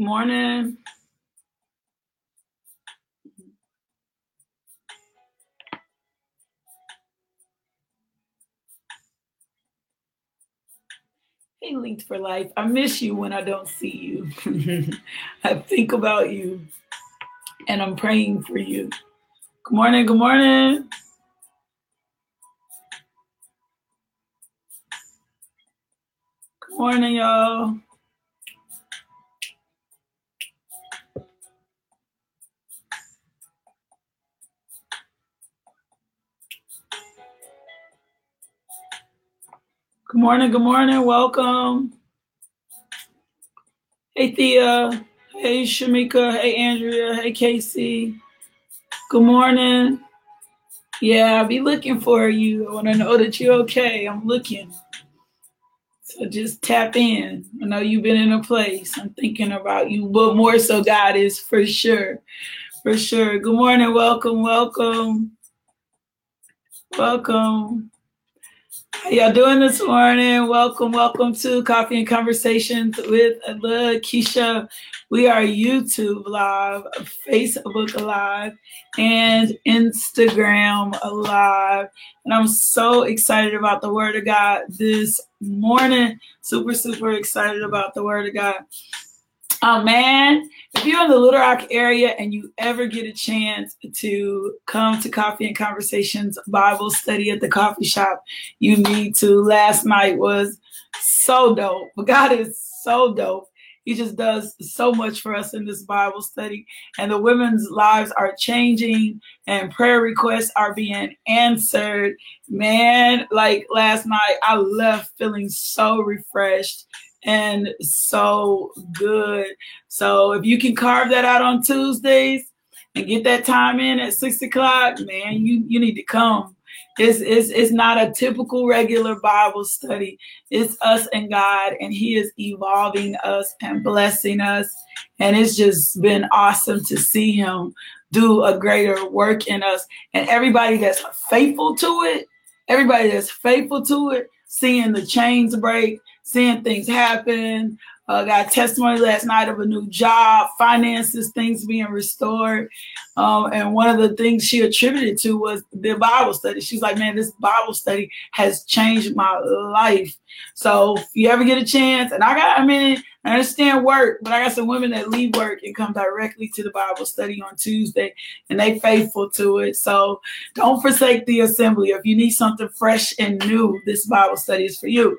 morning. Hey, Linked for Life. I miss you when I don't see you. I think about you and I'm praying for you. Good morning. Good morning. Good morning, y'all. Good morning. Good morning. Welcome. Hey, Thea. Hey, Shamika. Hey, Andrea. Hey, Casey. Good morning. Yeah, I'll be looking for you. I want to know that you're okay. I'm looking. So just tap in. I know you've been in a place. I'm thinking about you, but more so, God is for sure. For sure. Good morning. Welcome. Welcome. Welcome. How y'all doing this morning? Welcome, welcome to Coffee and Conversations with Lakeisha. We are YouTube live, Facebook live, and Instagram live. And I'm so excited about the Word of God this morning. Super, super excited about the Word of God. Oh man, if you're in the Little Rock area and you ever get a chance to come to Coffee and Conversations Bible study at the coffee shop, you need to. Last night was so dope. God is so dope. He just does so much for us in this Bible study. And the women's lives are changing and prayer requests are being answered. Man, like last night, I left feeling so refreshed and so good. So if you can carve that out on Tuesdays and get that time in at six o'clock, man, you you need to come. It's, it's, it's not a typical regular Bible study. It's us and God, and He is evolving us and blessing us. And it's just been awesome to see Him do a greater work in us. And everybody that's faithful to it, everybody that's faithful to it, seeing the chains break, seeing things happen. Uh, got testimony last night of a new job, finances, things being restored. Um, and one of the things she attributed to was the Bible study. She's like, man, this Bible study has changed my life. So if you ever get a chance, and I got, I mean, I understand work, but I got some women that leave work and come directly to the Bible study on Tuesday, and they faithful to it. So don't forsake the assembly. If you need something fresh and new, this Bible study is for you.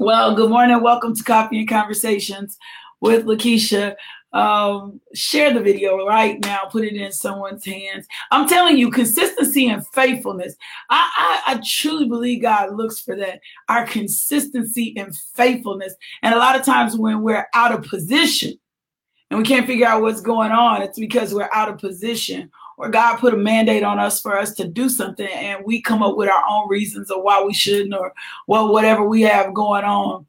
Well, good morning. Welcome to Coffee and Conversations with Lakeisha. Um, share the video right now. Put it in someone's hands. I'm telling you, consistency and faithfulness. I, I, I truly believe God looks for that. Our consistency and faithfulness. And a lot of times when we're out of position and we can't figure out what's going on, it's because we're out of position or God put a mandate on us for us to do something and we come up with our own reasons of why we shouldn't or well whatever we have going on.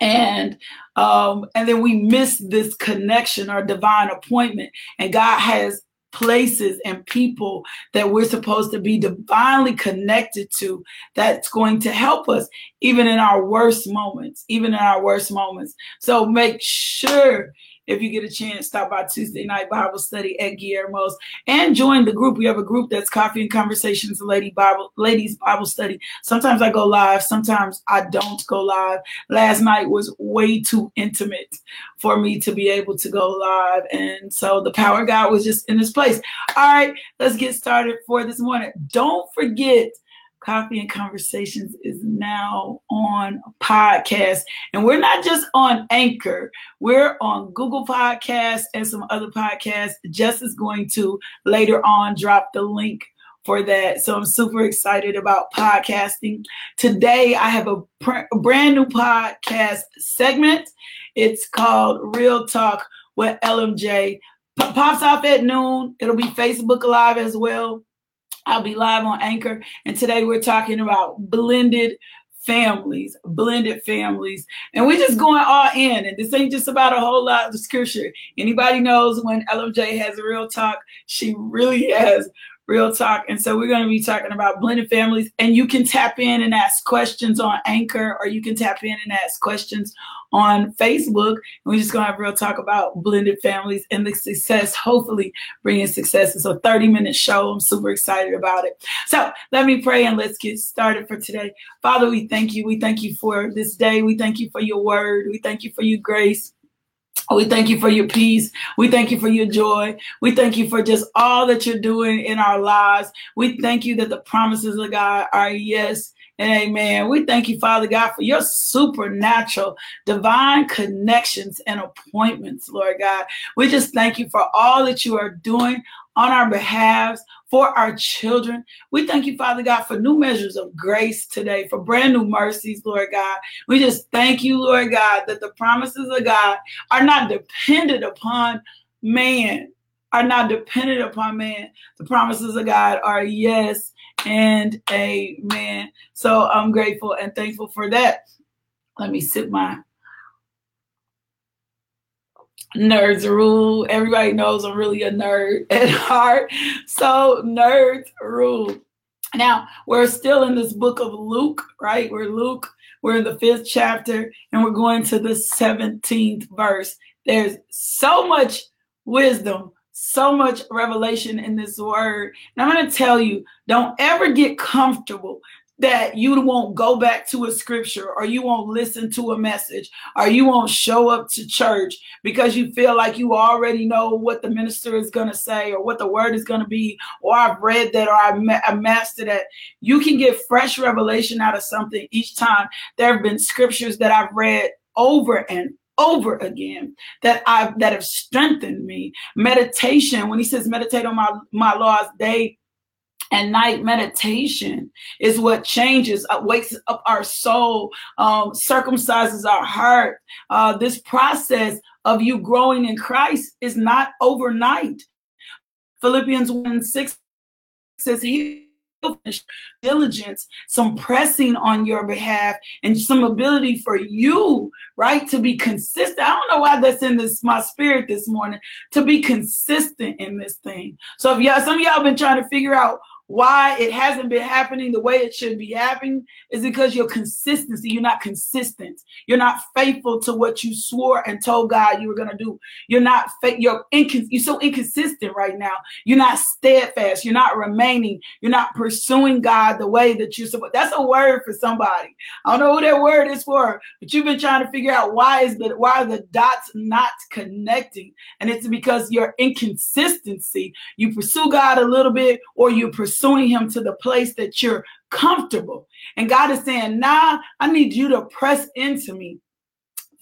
And um and then we miss this connection or divine appointment. And God has places and people that we're supposed to be divinely connected to that's going to help us even in our worst moments even in our worst moments. So make sure if you get a chance, stop by Tuesday night Bible study at Guillermo's and join the group. We have a group that's Coffee and Conversations, Lady Bible, Ladies Bible Study. Sometimes I go live, sometimes I don't go live. Last night was way too intimate for me to be able to go live. And so the power of God was just in this place. All right, let's get started for this morning. Don't forget Coffee and Conversations is now on podcast. And we're not just on Anchor, we're on Google Podcasts and some other podcasts. Jess is going to later on drop the link for that. So I'm super excited about podcasting. Today, I have a, pr- a brand new podcast segment. It's called Real Talk with LMJ. P- pops off at noon. It'll be Facebook Live as well. I'll be live on Anchor. And today we're talking about blended families, blended families. And we're just going all in. And this ain't just about a whole lot of scripture. Anybody knows when LMJ has real talk, she really has real talk. And so we're going to be talking about blended families. And you can tap in and ask questions on Anchor, or you can tap in and ask questions on Facebook. And we're just gonna have real talk about blended families and the success, hopefully bringing success. It's a 30 minute show. I'm super excited about it. So let me pray and let's get started for today. Father, we thank you. We thank you for this day. We thank you for your word. We thank you for your grace. We thank you for your peace. We thank you for your joy. We thank you for just all that you're doing in our lives. We thank you that the promises of God are yes amen. We thank you, Father God, for your supernatural, divine connections and appointments, Lord God. We just thank you for all that you are doing on our behalves for our children. We thank you, Father God, for new measures of grace today, for brand new mercies, Lord God. We just thank you, Lord God, that the promises of God are not dependent upon man, are not dependent upon man. The promises of God are yes and amen. So I'm grateful and thankful for that. Let me sip my nerds rule. Everybody knows I'm really a nerd at heart. So nerds rule. Now we're still in this book of Luke, right? We're Luke, we're in the fifth chapter, and we're going to the 17th verse. There's so much wisdom, so much revelation in this word. And I'm going to tell you, don't ever get comfortable that you won't go back to a scripture or you won't listen to a message or you won't show up to church because you feel like you already know what the minister is going to say or what the word is going to be or I've read that or I, ma- mastered that. You can get fresh revelation out of something each time. There have been scriptures that I've read over and over again that I've that have strengthened me. Meditation, when he says meditate on my my laws day and night meditation is what changes, uh, wakes up our soul, um, circumcises our heart. Uh, this process of you growing in Christ is not overnight. Philippians 1 6 says, He diligence, some pressing on your behalf, and some ability for you, right, to be consistent. I don't know why that's in this my spirit this morning to be consistent in this thing. So if y'all, some of y'all been trying to figure out why it hasn't been happening the way it should be happening is because your consistency, you're not consistent. You're not faithful to what you swore and told God you were going to do. You're not, fa- you're, incon- you're so inconsistent right now. You're not steadfast. You're not remaining. You're not pursuing God the way that you're supposed. That's a word for somebody. I don't know who that word is for, but you've been trying to figure out why is the, why are the dots not connecting? And it's because your inconsistency, you pursue God a little bit or you pursue pursuing him to the place that you're comfortable. And God is saying, nah, I need you to press into me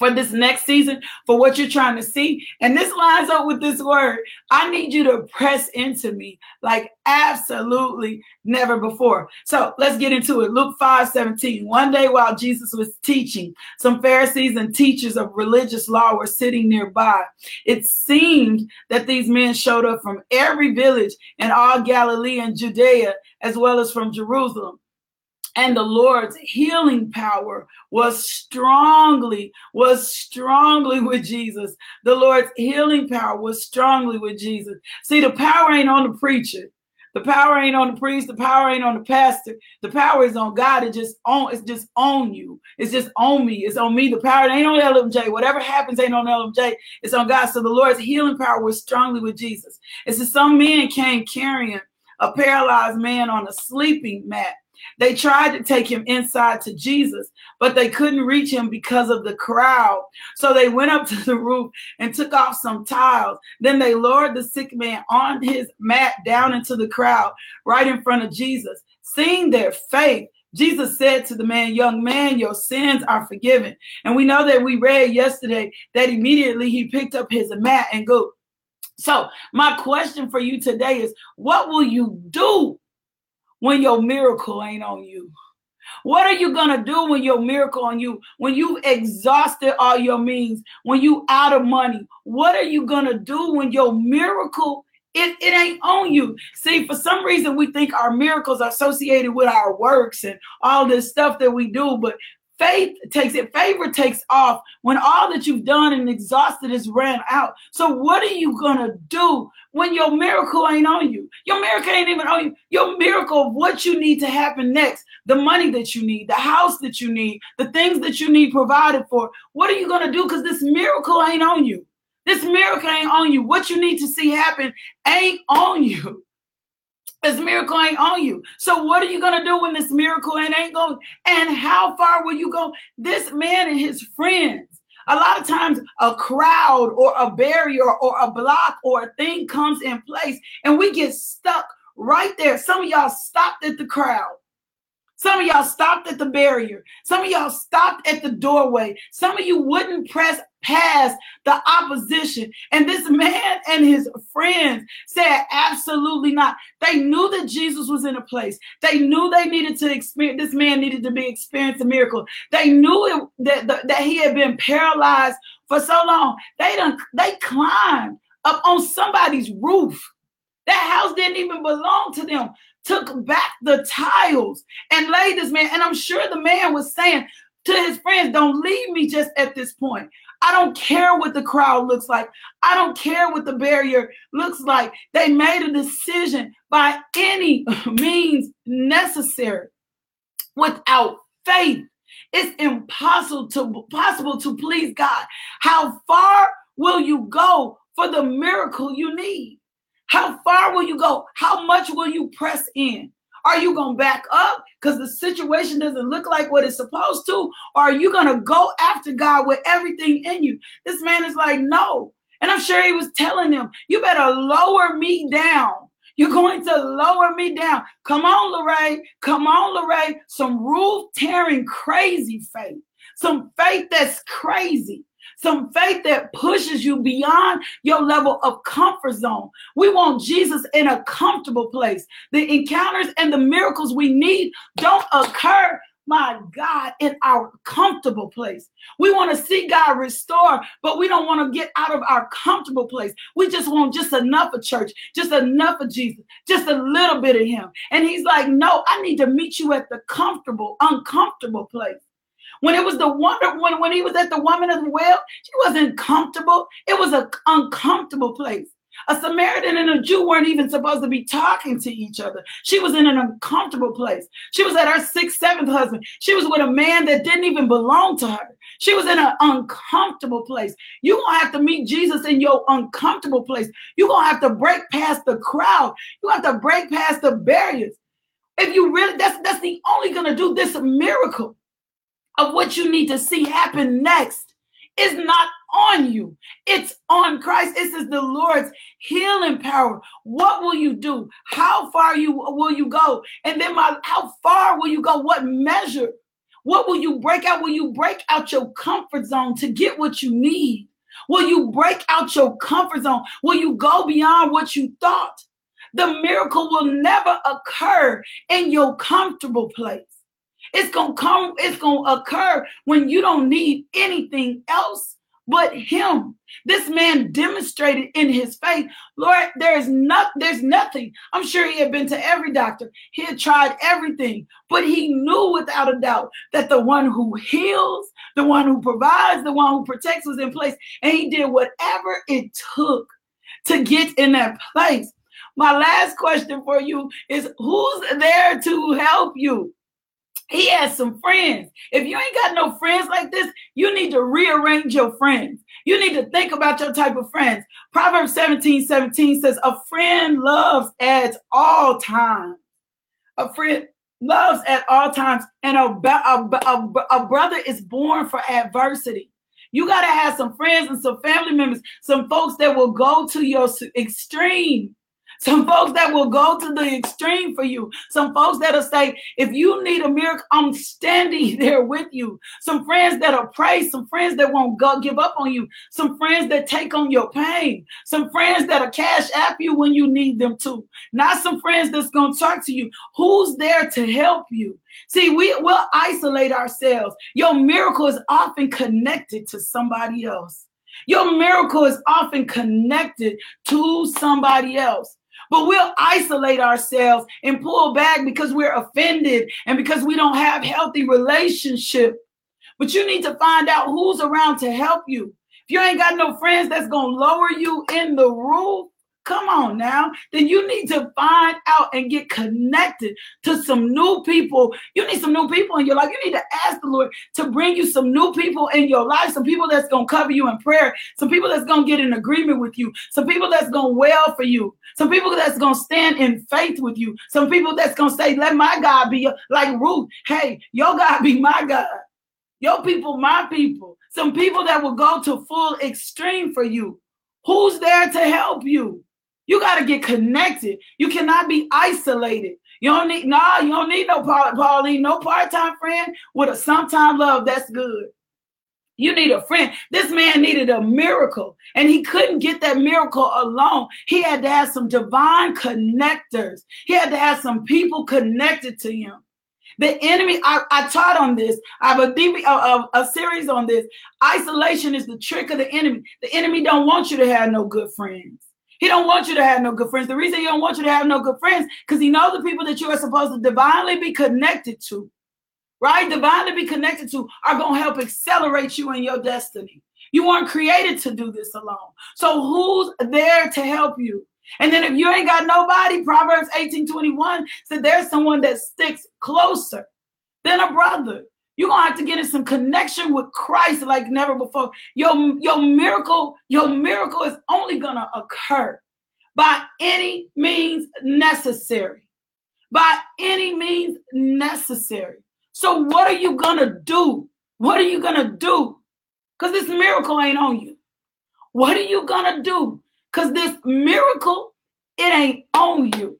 for this next season, for what you're trying to see. And this lines up with this word. I need you to press into me like absolutely never before. So let's get into it. Luke 5 17. One day while Jesus was teaching, some Pharisees and teachers of religious law were sitting nearby. It seemed that these men showed up from every village in all Galilee and Judea, as well as from Jerusalem and the Lord's healing power was strongly, was strongly with Jesus. The Lord's healing power was strongly with Jesus. See, the power ain't on the preacher. The power ain't on the priest. The power ain't on the pastor. The power is on God. It just on. It's just on you. It's just on me. It's on me. The power ain't on LMJ. Whatever happens ain't on LMJ. It's on God. So the Lord's healing power was strongly with Jesus. It's as some men came carrying a paralyzed man on a sleeping mat they tried to take him inside to Jesus, but they couldn't reach him because of the crowd. So they went up to the roof and took off some tiles. Then they lowered the sick man on his mat down into the crowd right in front of Jesus. Seeing their faith, Jesus said to the man, Young man, your sins are forgiven. And we know that we read yesterday that immediately he picked up his mat and go. So, my question for you today is what will you do when your miracle ain't on you? What are you gonna do when your miracle on you? When you exhausted all your means, when you out of money, what are you gonna do when your miracle it, it ain't on you? See, for some reason we think our miracles are associated with our works and all this stuff that we do, but Faith takes it, favor takes off when all that you've done and exhausted is ran out. So, what are you gonna do when your miracle ain't on you? Your miracle ain't even on you. Your miracle of what you need to happen next, the money that you need, the house that you need, the things that you need provided for. What are you gonna do? Because this miracle ain't on you. This miracle ain't on you. What you need to see happen ain't on you. This miracle ain't on you. So what are you gonna do when this miracle ain't going? And how far will you go? This man and his friends. A lot of times, a crowd or a barrier or a block or a thing comes in place, and we get stuck right there. Some of y'all stopped at the crowd. Some of y'all stopped at the barrier. Some of y'all stopped at the doorway. Some of you wouldn't press past the opposition. And this man and his friends said, absolutely not. They knew that Jesus was in a place. They knew they needed to experience, this man needed to be experienced a miracle. They knew it, that, that, he had been paralyzed for so long. They done, they climbed up on somebody's roof. That house didn't even belong to them took back the tiles and laid this man. And I'm sure the man was saying to his friends, Don't leave me just at this point. I don't care what the crowd looks like. I don't care what the barrier looks like. They made a decision by any means necessary. Without faith, it's impossible to possible to please God. How far will you go for the miracle you need? How far will you go? How much will you press in? Are you going to back up because the situation doesn't look like what it's supposed to? Or are you going to go after God with everything in you? This man is like, no. And I'm sure he was telling them, you better lower me down. You're going to lower me down. Come on, Lorraine. Come on, Lorraine. Some roof tearing crazy faith. Some faith that's crazy some faith that pushes you beyond your level of comfort zone. We want Jesus in a comfortable place. The encounters and the miracles we need don't occur my God, in our comfortable place. We want to see God restore, but we don't want to get out of our comfortable place. We just want just enough of church, just enough of Jesus, just a little bit of Him. And He's like, No, I need to meet you at the comfortable, uncomfortable place. When it was the wonder, when, when he was at the woman of the well, she wasn't comfortable. It was an uncomfortable place. A Samaritan and a Jew weren't even supposed to be talking to each other. She was in an uncomfortable place. She was at her sixth, seventh husband. She was with a man that didn't even belong to her. She was in an uncomfortable place. You're going to have to meet Jesus in your uncomfortable place. You're going to have to break past the crowd. You have to break past the barriers. If you really, that's that's the only going to do this miracle of what you need to see happen next is not on you. It's on Christ. This is the Lord's healing power. What will you do? How far you will you go? And then my how far will you go? What measure? What will you break out? Will you break out your comfort zone to get what you need? Will you break out your comfort zone? Will you go beyond what you thought? The miracle will never occur in your comfortable place. It's to come, it's to occur when you don't need anything else but him. This man demonstrated in his faith, Lord, there is not there's nothing. I'm sure he had been to every doctor. He had tried everything, but he knew without a doubt that the one who heals, the one who provides, the one who protects was in place. And he did whatever it took to get in that place. My last question for you is who's there to help you? He has some friends. If you ain't got no friends like this, you need to rearrange your friends. You need to think about your type of friends. Proverbs 17 17 says, A friend loves at all times. A friend loves at all times, and a, a, a, a brother is born for adversity. You got to have some friends and some family members, some folks that will go to your extreme some folks that will go to the extreme for you. Some folks that'll say, if you need a miracle, I'm standing there with you. Some friends that'll pray. Some friends that won't go give up on you. Some friends that take on your pain. Some friends that'll cash app you when you need them to. Not some friends that's going to talk to you. Who's there to help you? See, we will isolate ourselves. Your miracle is often connected to somebody else. Your miracle is often connected to somebody else. But we'll isolate ourselves and pull back because we're offended and because we don't have healthy relationship but you need to find out who's around to help you. If you ain't got no friends that's going to lower you in the roof, Come on now. Then you need to find out and get connected to some new people. You need some new people in your life. You need to ask the Lord to bring you some new people in your life, some people that's going to cover you in prayer, some people that's going to get in agreement with you, some people that's going to wail for you, some people that's going to stand in faith with you, some people that's going to say, Let my God be like Ruth. Hey, your God be my God. Your people, my people. Some people that will go to full extreme for you. Who's there to help you? You got to get connected. You cannot be isolated. You don't need no, nah, you don't need no Pauline, no part-time friend with a sometime love. That's good. You need a friend. This man needed a miracle, and he couldn't get that miracle alone. He had to have some divine connectors. He had to have some people connected to him. The enemy, I, I taught on this. I have a, a, a series on this. Isolation is the trick of the enemy. The enemy don't want you to have no good friends. He don't want you to have no good friends. The reason he don't want you to have no good friends, because he knows the people that you are supposed to divinely be connected to, right? Divinely be connected to are to help accelerate you in your destiny. You weren't created to do this alone. So who's there to help you? And then if you ain't got nobody, Proverbs 18 21 said there's someone that sticks closer than a brother. You're gonna have to get in some connection with Christ like never before. Your, your miracle, your miracle is only gonna occur by any means necessary. By any means necessary. So what are you gonna do? What are you gonna do? Because this miracle ain't on you. What are you gonna do? Because this miracle, it ain't on you.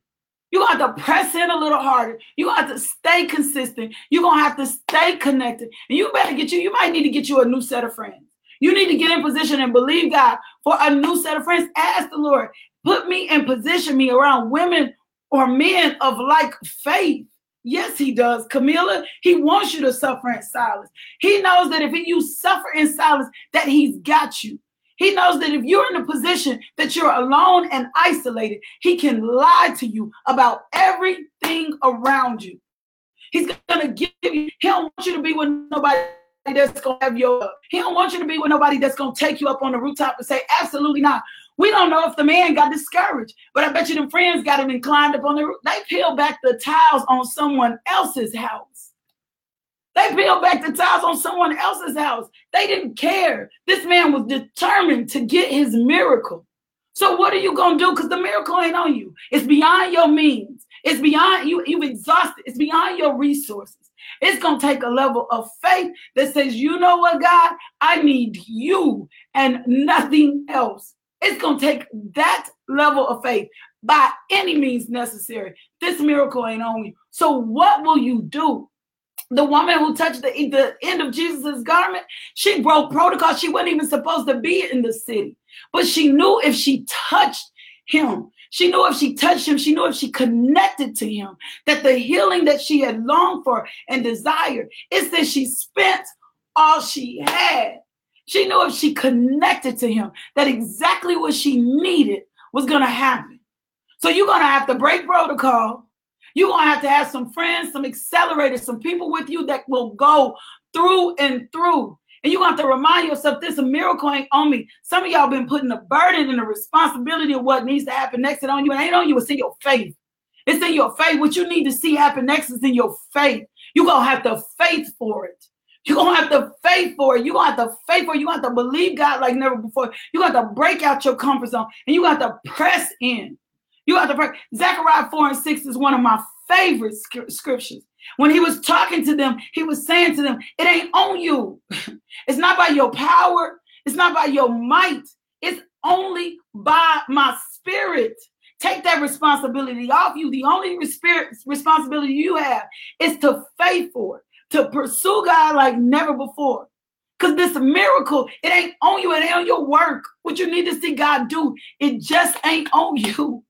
You have to press in a little harder. You have to stay consistent. You're gonna have to stay connected. And you better get you, you might need to get you a new set of friends. You need to get in position and believe God for a new set of friends. Ask the Lord, put me and position me around women or men of like faith. Yes, he does. Camilla, he wants you to suffer in silence. He knows that if you suffer in silence, that he's got you. He knows that if you're in a position that you're alone and isolated, he can lie to you about everything around you. He's gonna give you, he don't want you to be with nobody that's gonna have your he don't want you to be with nobody that's gonna take you up on the rooftop and say, absolutely not. We don't know if the man got discouraged, but I bet you them friends got him and climbed up on the roof. They peeled back the tiles on someone else's house. They peeled back the tiles on someone else's house. They didn't care. This man was determined to get his miracle. So what are you gonna do? Because the miracle ain't on you. It's beyond your means. It's beyond you. You've exhausted. It's beyond your resources. It's gonna take a level of faith that says, you know what, God, I need you and nothing else. It's gonna take that level of faith by any means necessary. This miracle ain't on you. So what will you do? The woman who touched the, the end of Jesus' garment, she broke protocol. She wasn't even supposed to be in the city. But she knew if she touched him, she knew if she touched him, she knew if she connected to him, that the healing that she had longed for and desired, is that she spent all she had. She knew if she connected to him, that exactly what she needed was going to happen. So you're going to have to break protocol you're going to have to have some friends, some accelerators, some people with you that will go through and through. And you're going to have to remind yourself this a miracle ain't on me. Some of y'all been putting the burden and the responsibility of what needs to happen next it on you. It ain't on you, it's in your faith. It's in your faith. What you need to see happen next is in your faith. You're going to have to faith for it. You're to have to faith for it. You're to have to faith for it. Going to have to believe God like never before. You're going to break out your comfort zone and you got to press in. You have to pray. Zechariah 4 and 6 is one of my favorite scriptures. When he was talking to them, he was saying to them, It ain't on you. it's not by your power, it's not by your might, it's only by my spirit. Take that responsibility off you. The only responsibility you have is to faith for it, to pursue God like never before. Because this miracle, it ain't on you, it ain't on your work. What you need to see God do, it just ain't on you.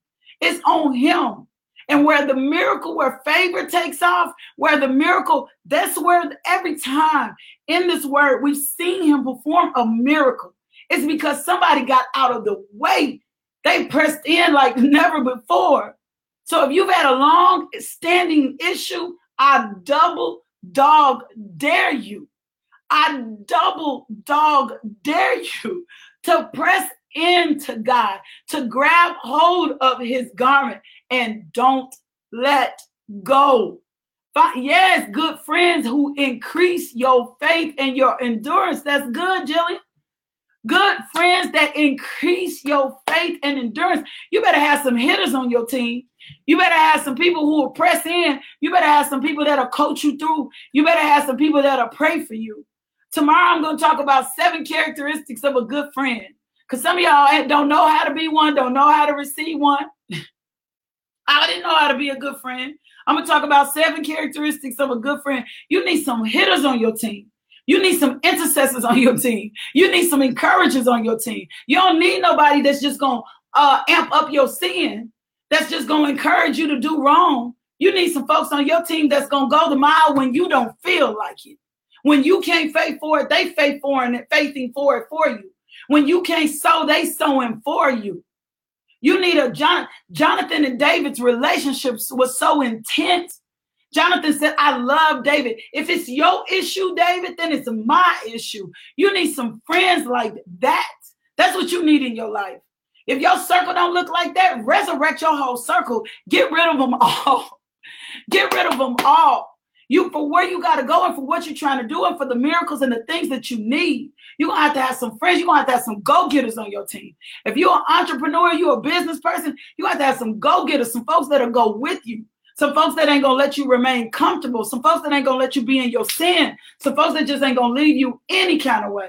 It's on him. And where the miracle, where favor takes off, where the miracle, that's where every time in this word we've seen him perform a miracle. It's because somebody got out of the way. They pressed in like never before. So if you've had a long standing issue, I double dog dare you. I double dog dare you to press into God, to grab hold of his garment and don't let go. Yes, good friends who increase your faith and your endurance. That's good, Jillian. Good friends that increase your faith and endurance. You better have some hitters on your team. You better have some people who will press in. You better have some people that'll coach you through. You better have some people that'll pray for you. Tomorrow, I'm going to talk about seven characteristics of a good friend. Because some of y'all don't know how to be one, don't know how to receive one. I didn't know how to be a good friend. I'm going to talk about seven characteristics of a good friend. You need some hitters on your team. You need some intercessors on your team. You need some encouragers on your team. You don't need nobody that's just going to uh, amp up your sin, that's just going to encourage you to do wrong. You need some folks on your team that's going to go the mile when you don't feel like it. When you can't faith for it, they faith for it, faithing for it for you. When you can't sow, they sowing for you. You need a John, Jonathan and David's relationships was so intense Jonathan said, I love David. If it's your issue, David, then it's my issue. You need some friends like that. That's what you need in your life. If your circle don't look like that, resurrect your whole circle. Get rid of them all. Get rid of them all. You for where you got to go and for what you're trying to do and for the miracles and the things that you need. You're gonna have to have some friends. You're gonna have to have some go-getters on your team. If you're an entrepreneur, you're a business person, you have to have some go-getters, some folks that'll go with you. Some folks that ain't gonna let you remain comfortable. Some folks that ain't gonna let you be in your sin. Some folks that just ain't gonna leave you any kind of way.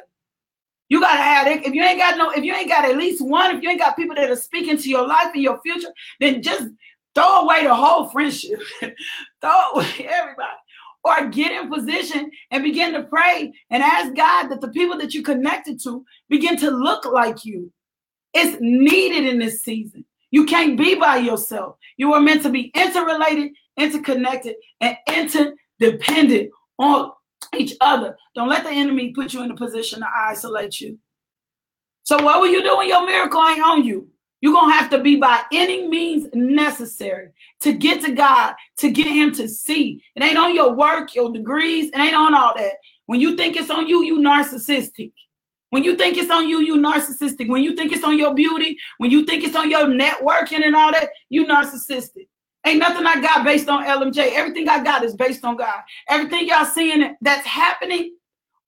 You gotta have. If you ain't got no, if you ain't got at least one, if you ain't got people that are speaking to your life and your future, then just throw away the whole friendship. throw away everybody. Or get in position and begin to pray and ask God that the people that you connected to begin to look like you. It's needed in this season. You can't be by yourself. You are meant to be interrelated, interconnected, and interdependent on each other. Don't let the enemy put you in a position to isolate you. So, what will you do when your miracle ain't on you? You're going to have to be by any means necessary to get to God, to get Him to see. It ain't on your work, your degrees, it ain't on all that. When you think it's on you, you narcissistic. When you think it's on you, you narcissistic. When you think it's on your beauty, when you think it's on your networking and all that, you narcissistic. Ain't nothing I got based on LMJ. Everything I got is based on God. Everything y'all seeing that's happening,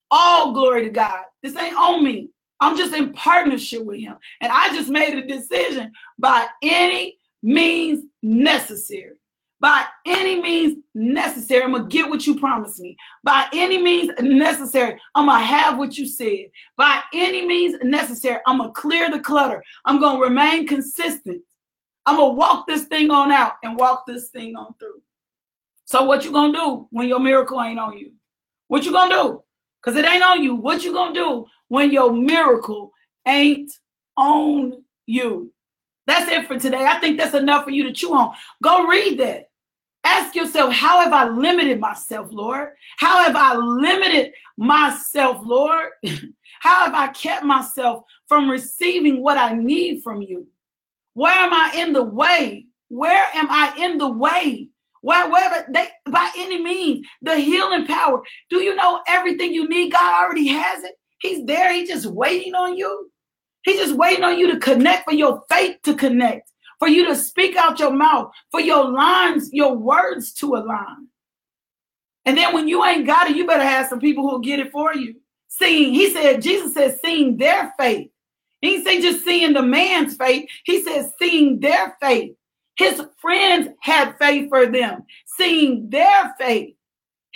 all glory to God. This ain't on me. I'm just in partnership with him. And I just made a decision by any means necessary by any means necessary. I'm gonna get what you promised me. By any means necessary, I'm gonna have what you said. By any means necessary, I'm gonna clear the clutter. I'm gonna remain consistent. I'm gonna walk this thing on out and walk this thing on through. So what you gonna do when your miracle ain't on you? What you gonna do? Because it ain't on you. What you gonna do when your miracle ain't on you? That's it for today. I think that's enough for you to chew on. Go read that. Ask yourself, how have I limited myself, Lord? How have I limited myself, Lord? how have I kept myself from receiving what I need from you? Where am I in the way? Where am I in the way? Where, wherever they, by any means, the healing power. Do you know everything you need? God already has it. He's there. He's just waiting on you. He's just waiting on you to connect for your faith to connect for you to speak out your mouth, for your lines, your words to align. And then when you ain't got it, you better have some people who'll get it for you. Seeing, he said, Jesus said, seeing their faith. He say just seeing the man's faith. He said, seeing their faith. His friends had faith for them, seeing their faith.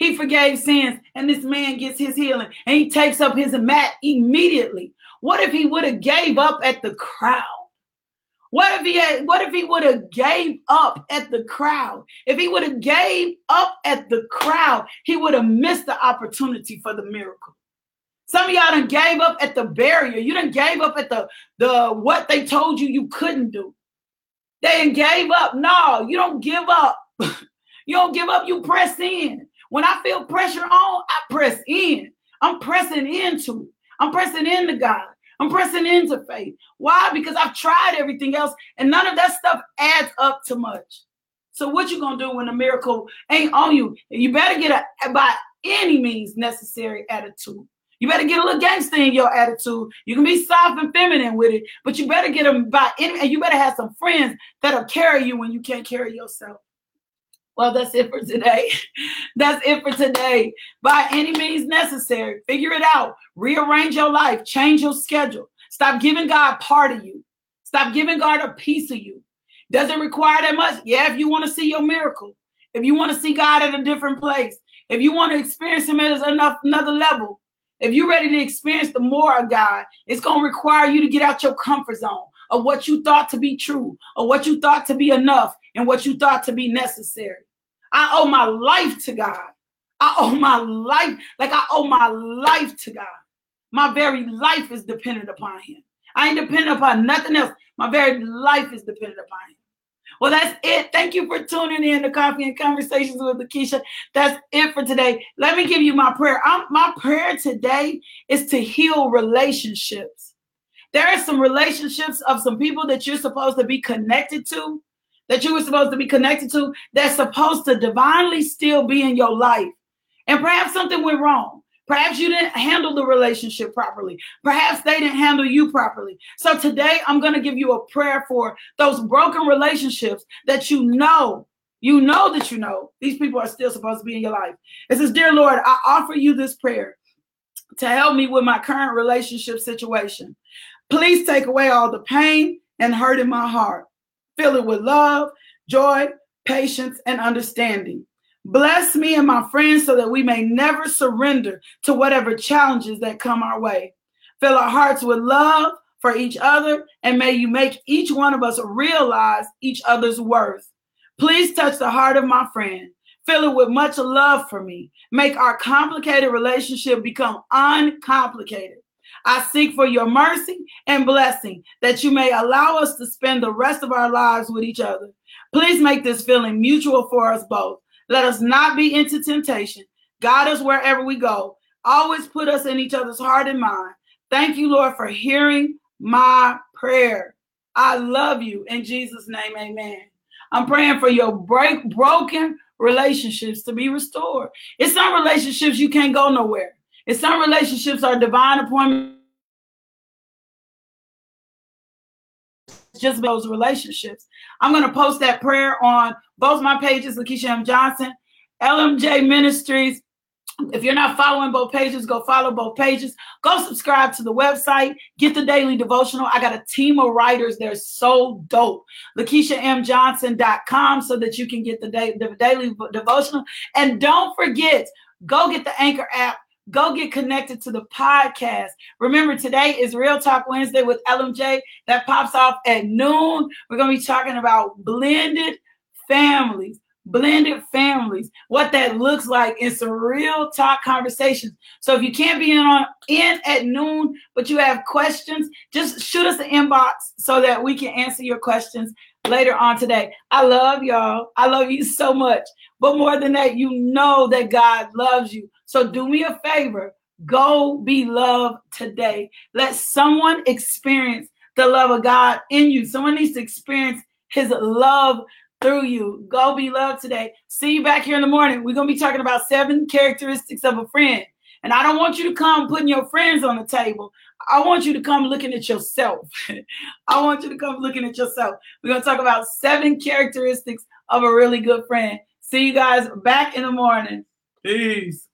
He forgave sins, and this man gets his healing, and he takes up his mat immediately. What if he would have gave up at the crowd? What if he had, what if he would have gave up at the crowd? If he would have gave up at the crowd, he would have missed the opportunity for the miracle. Some of y'all done gave up at the barrier. You done gave up at the the what they told you you couldn't do. They gave up. No, you don't give up. you don't give up. You press in. When I feel pressure on, I press in. I'm pressing into. I'm pressing into God. I'm pressing into faith. Why? Because I've tried everything else and none of that stuff adds up to much. So what you gonna do when the miracle ain't on you? You better get a by any means necessary attitude. You better get a little gangster in your attitude. You can be soft and feminine with it, but you better get them by any, and you better have some friends that'll carry you when you can't carry yourself. Well, that's it for today. That's it for today. By any means necessary, figure it out. Rearrange your life, change your schedule. Stop giving God part of you. Stop giving God a piece of you. Does it require that much? Yeah, if you want to see your miracle, if you want to see God at a different place, if you want to experience Him at enough, another level, if you're ready to experience the more of God, it's going to require you to get out your comfort zone of what you thought to be true, or what you thought to be enough, and what you thought to be necessary. I owe my life to God. I owe my life, like I owe my life to God. My very life is dependent upon Him. I ain't dependent upon nothing else. My very life is dependent upon Him. Well, that's it. Thank you for tuning in to Coffee and Conversations with Lakeisha. That's it for today. Let me give you my prayer. I'm, my prayer today is to heal relationships. There are some relationships of some people that you're supposed to be connected to that you were supposed to be connected to that's supposed to divinely still be in your life. And perhaps something went wrong. Perhaps you didn't handle the relationship properly. Perhaps they didn't handle you properly. So today I'm going to give you a prayer for those broken relationships that you know, you know that you know these people are still supposed to be in your life. It says, Dear Lord, I offer you this prayer to help me with my current relationship situation. Please take away all the pain and hurt in my heart. Fill it with love, joy, patience, and understanding. Bless me and my friends so that we may never surrender to whatever challenges that come our way. Fill our hearts with love for each other, and may you make each one of us realize each other's worth. Please touch the heart of my friend. Fill it with much love for me. Make our complicated relationship become uncomplicated. I seek for your mercy and blessing that you may allow us to spend the rest of our lives with each other. Please make this feeling mutual for us both. Let us not be into temptation. Guide us wherever we go. Always put us in each other's heart and mind. Thank you, Lord, for hearing my prayer. I love you. In Jesus' name, amen. I'm praying for your break, broken relationships to be restored. It's some relationships you can't go nowhere. And some relationships are divine appointments. Just those relationships. I'm going to post that prayer on both my pages, Lakeisha M. Johnson, LMJ Ministries. If you're not following both pages, go follow both pages. Go subscribe to the website. Get the daily devotional. I got a team of writers. They're so dope. LakeishaMJohnson.com so that you can get the, day, the daily devotional. And don't forget, go get the Anchor app Go get connected to the podcast. Remember, today is Real Talk Wednesday with LMJ that pops off at noon. We're going to be talking about blended families, blended families, what that looks like in some real talk conversations. So if you can't be in on in at noon, but you have questions, just shoot us an inbox so that we can answer your questions later on today. I love y'all. I love you so much. But more than that, you know that God loves you. So do me a favor. Go be loved today. Let someone experience the love of God in you. Someone needs to experience his love through you. Go be loved today. See you back here in the morning. We're going to be talking about seven characteristics of a friend. And I don't want you to come putting your friends on the table. I want you to come looking at yourself. I want you to come looking at yourself. We're going to talk about seven characteristics of a really good friend. See you guys back in the morning. Peace.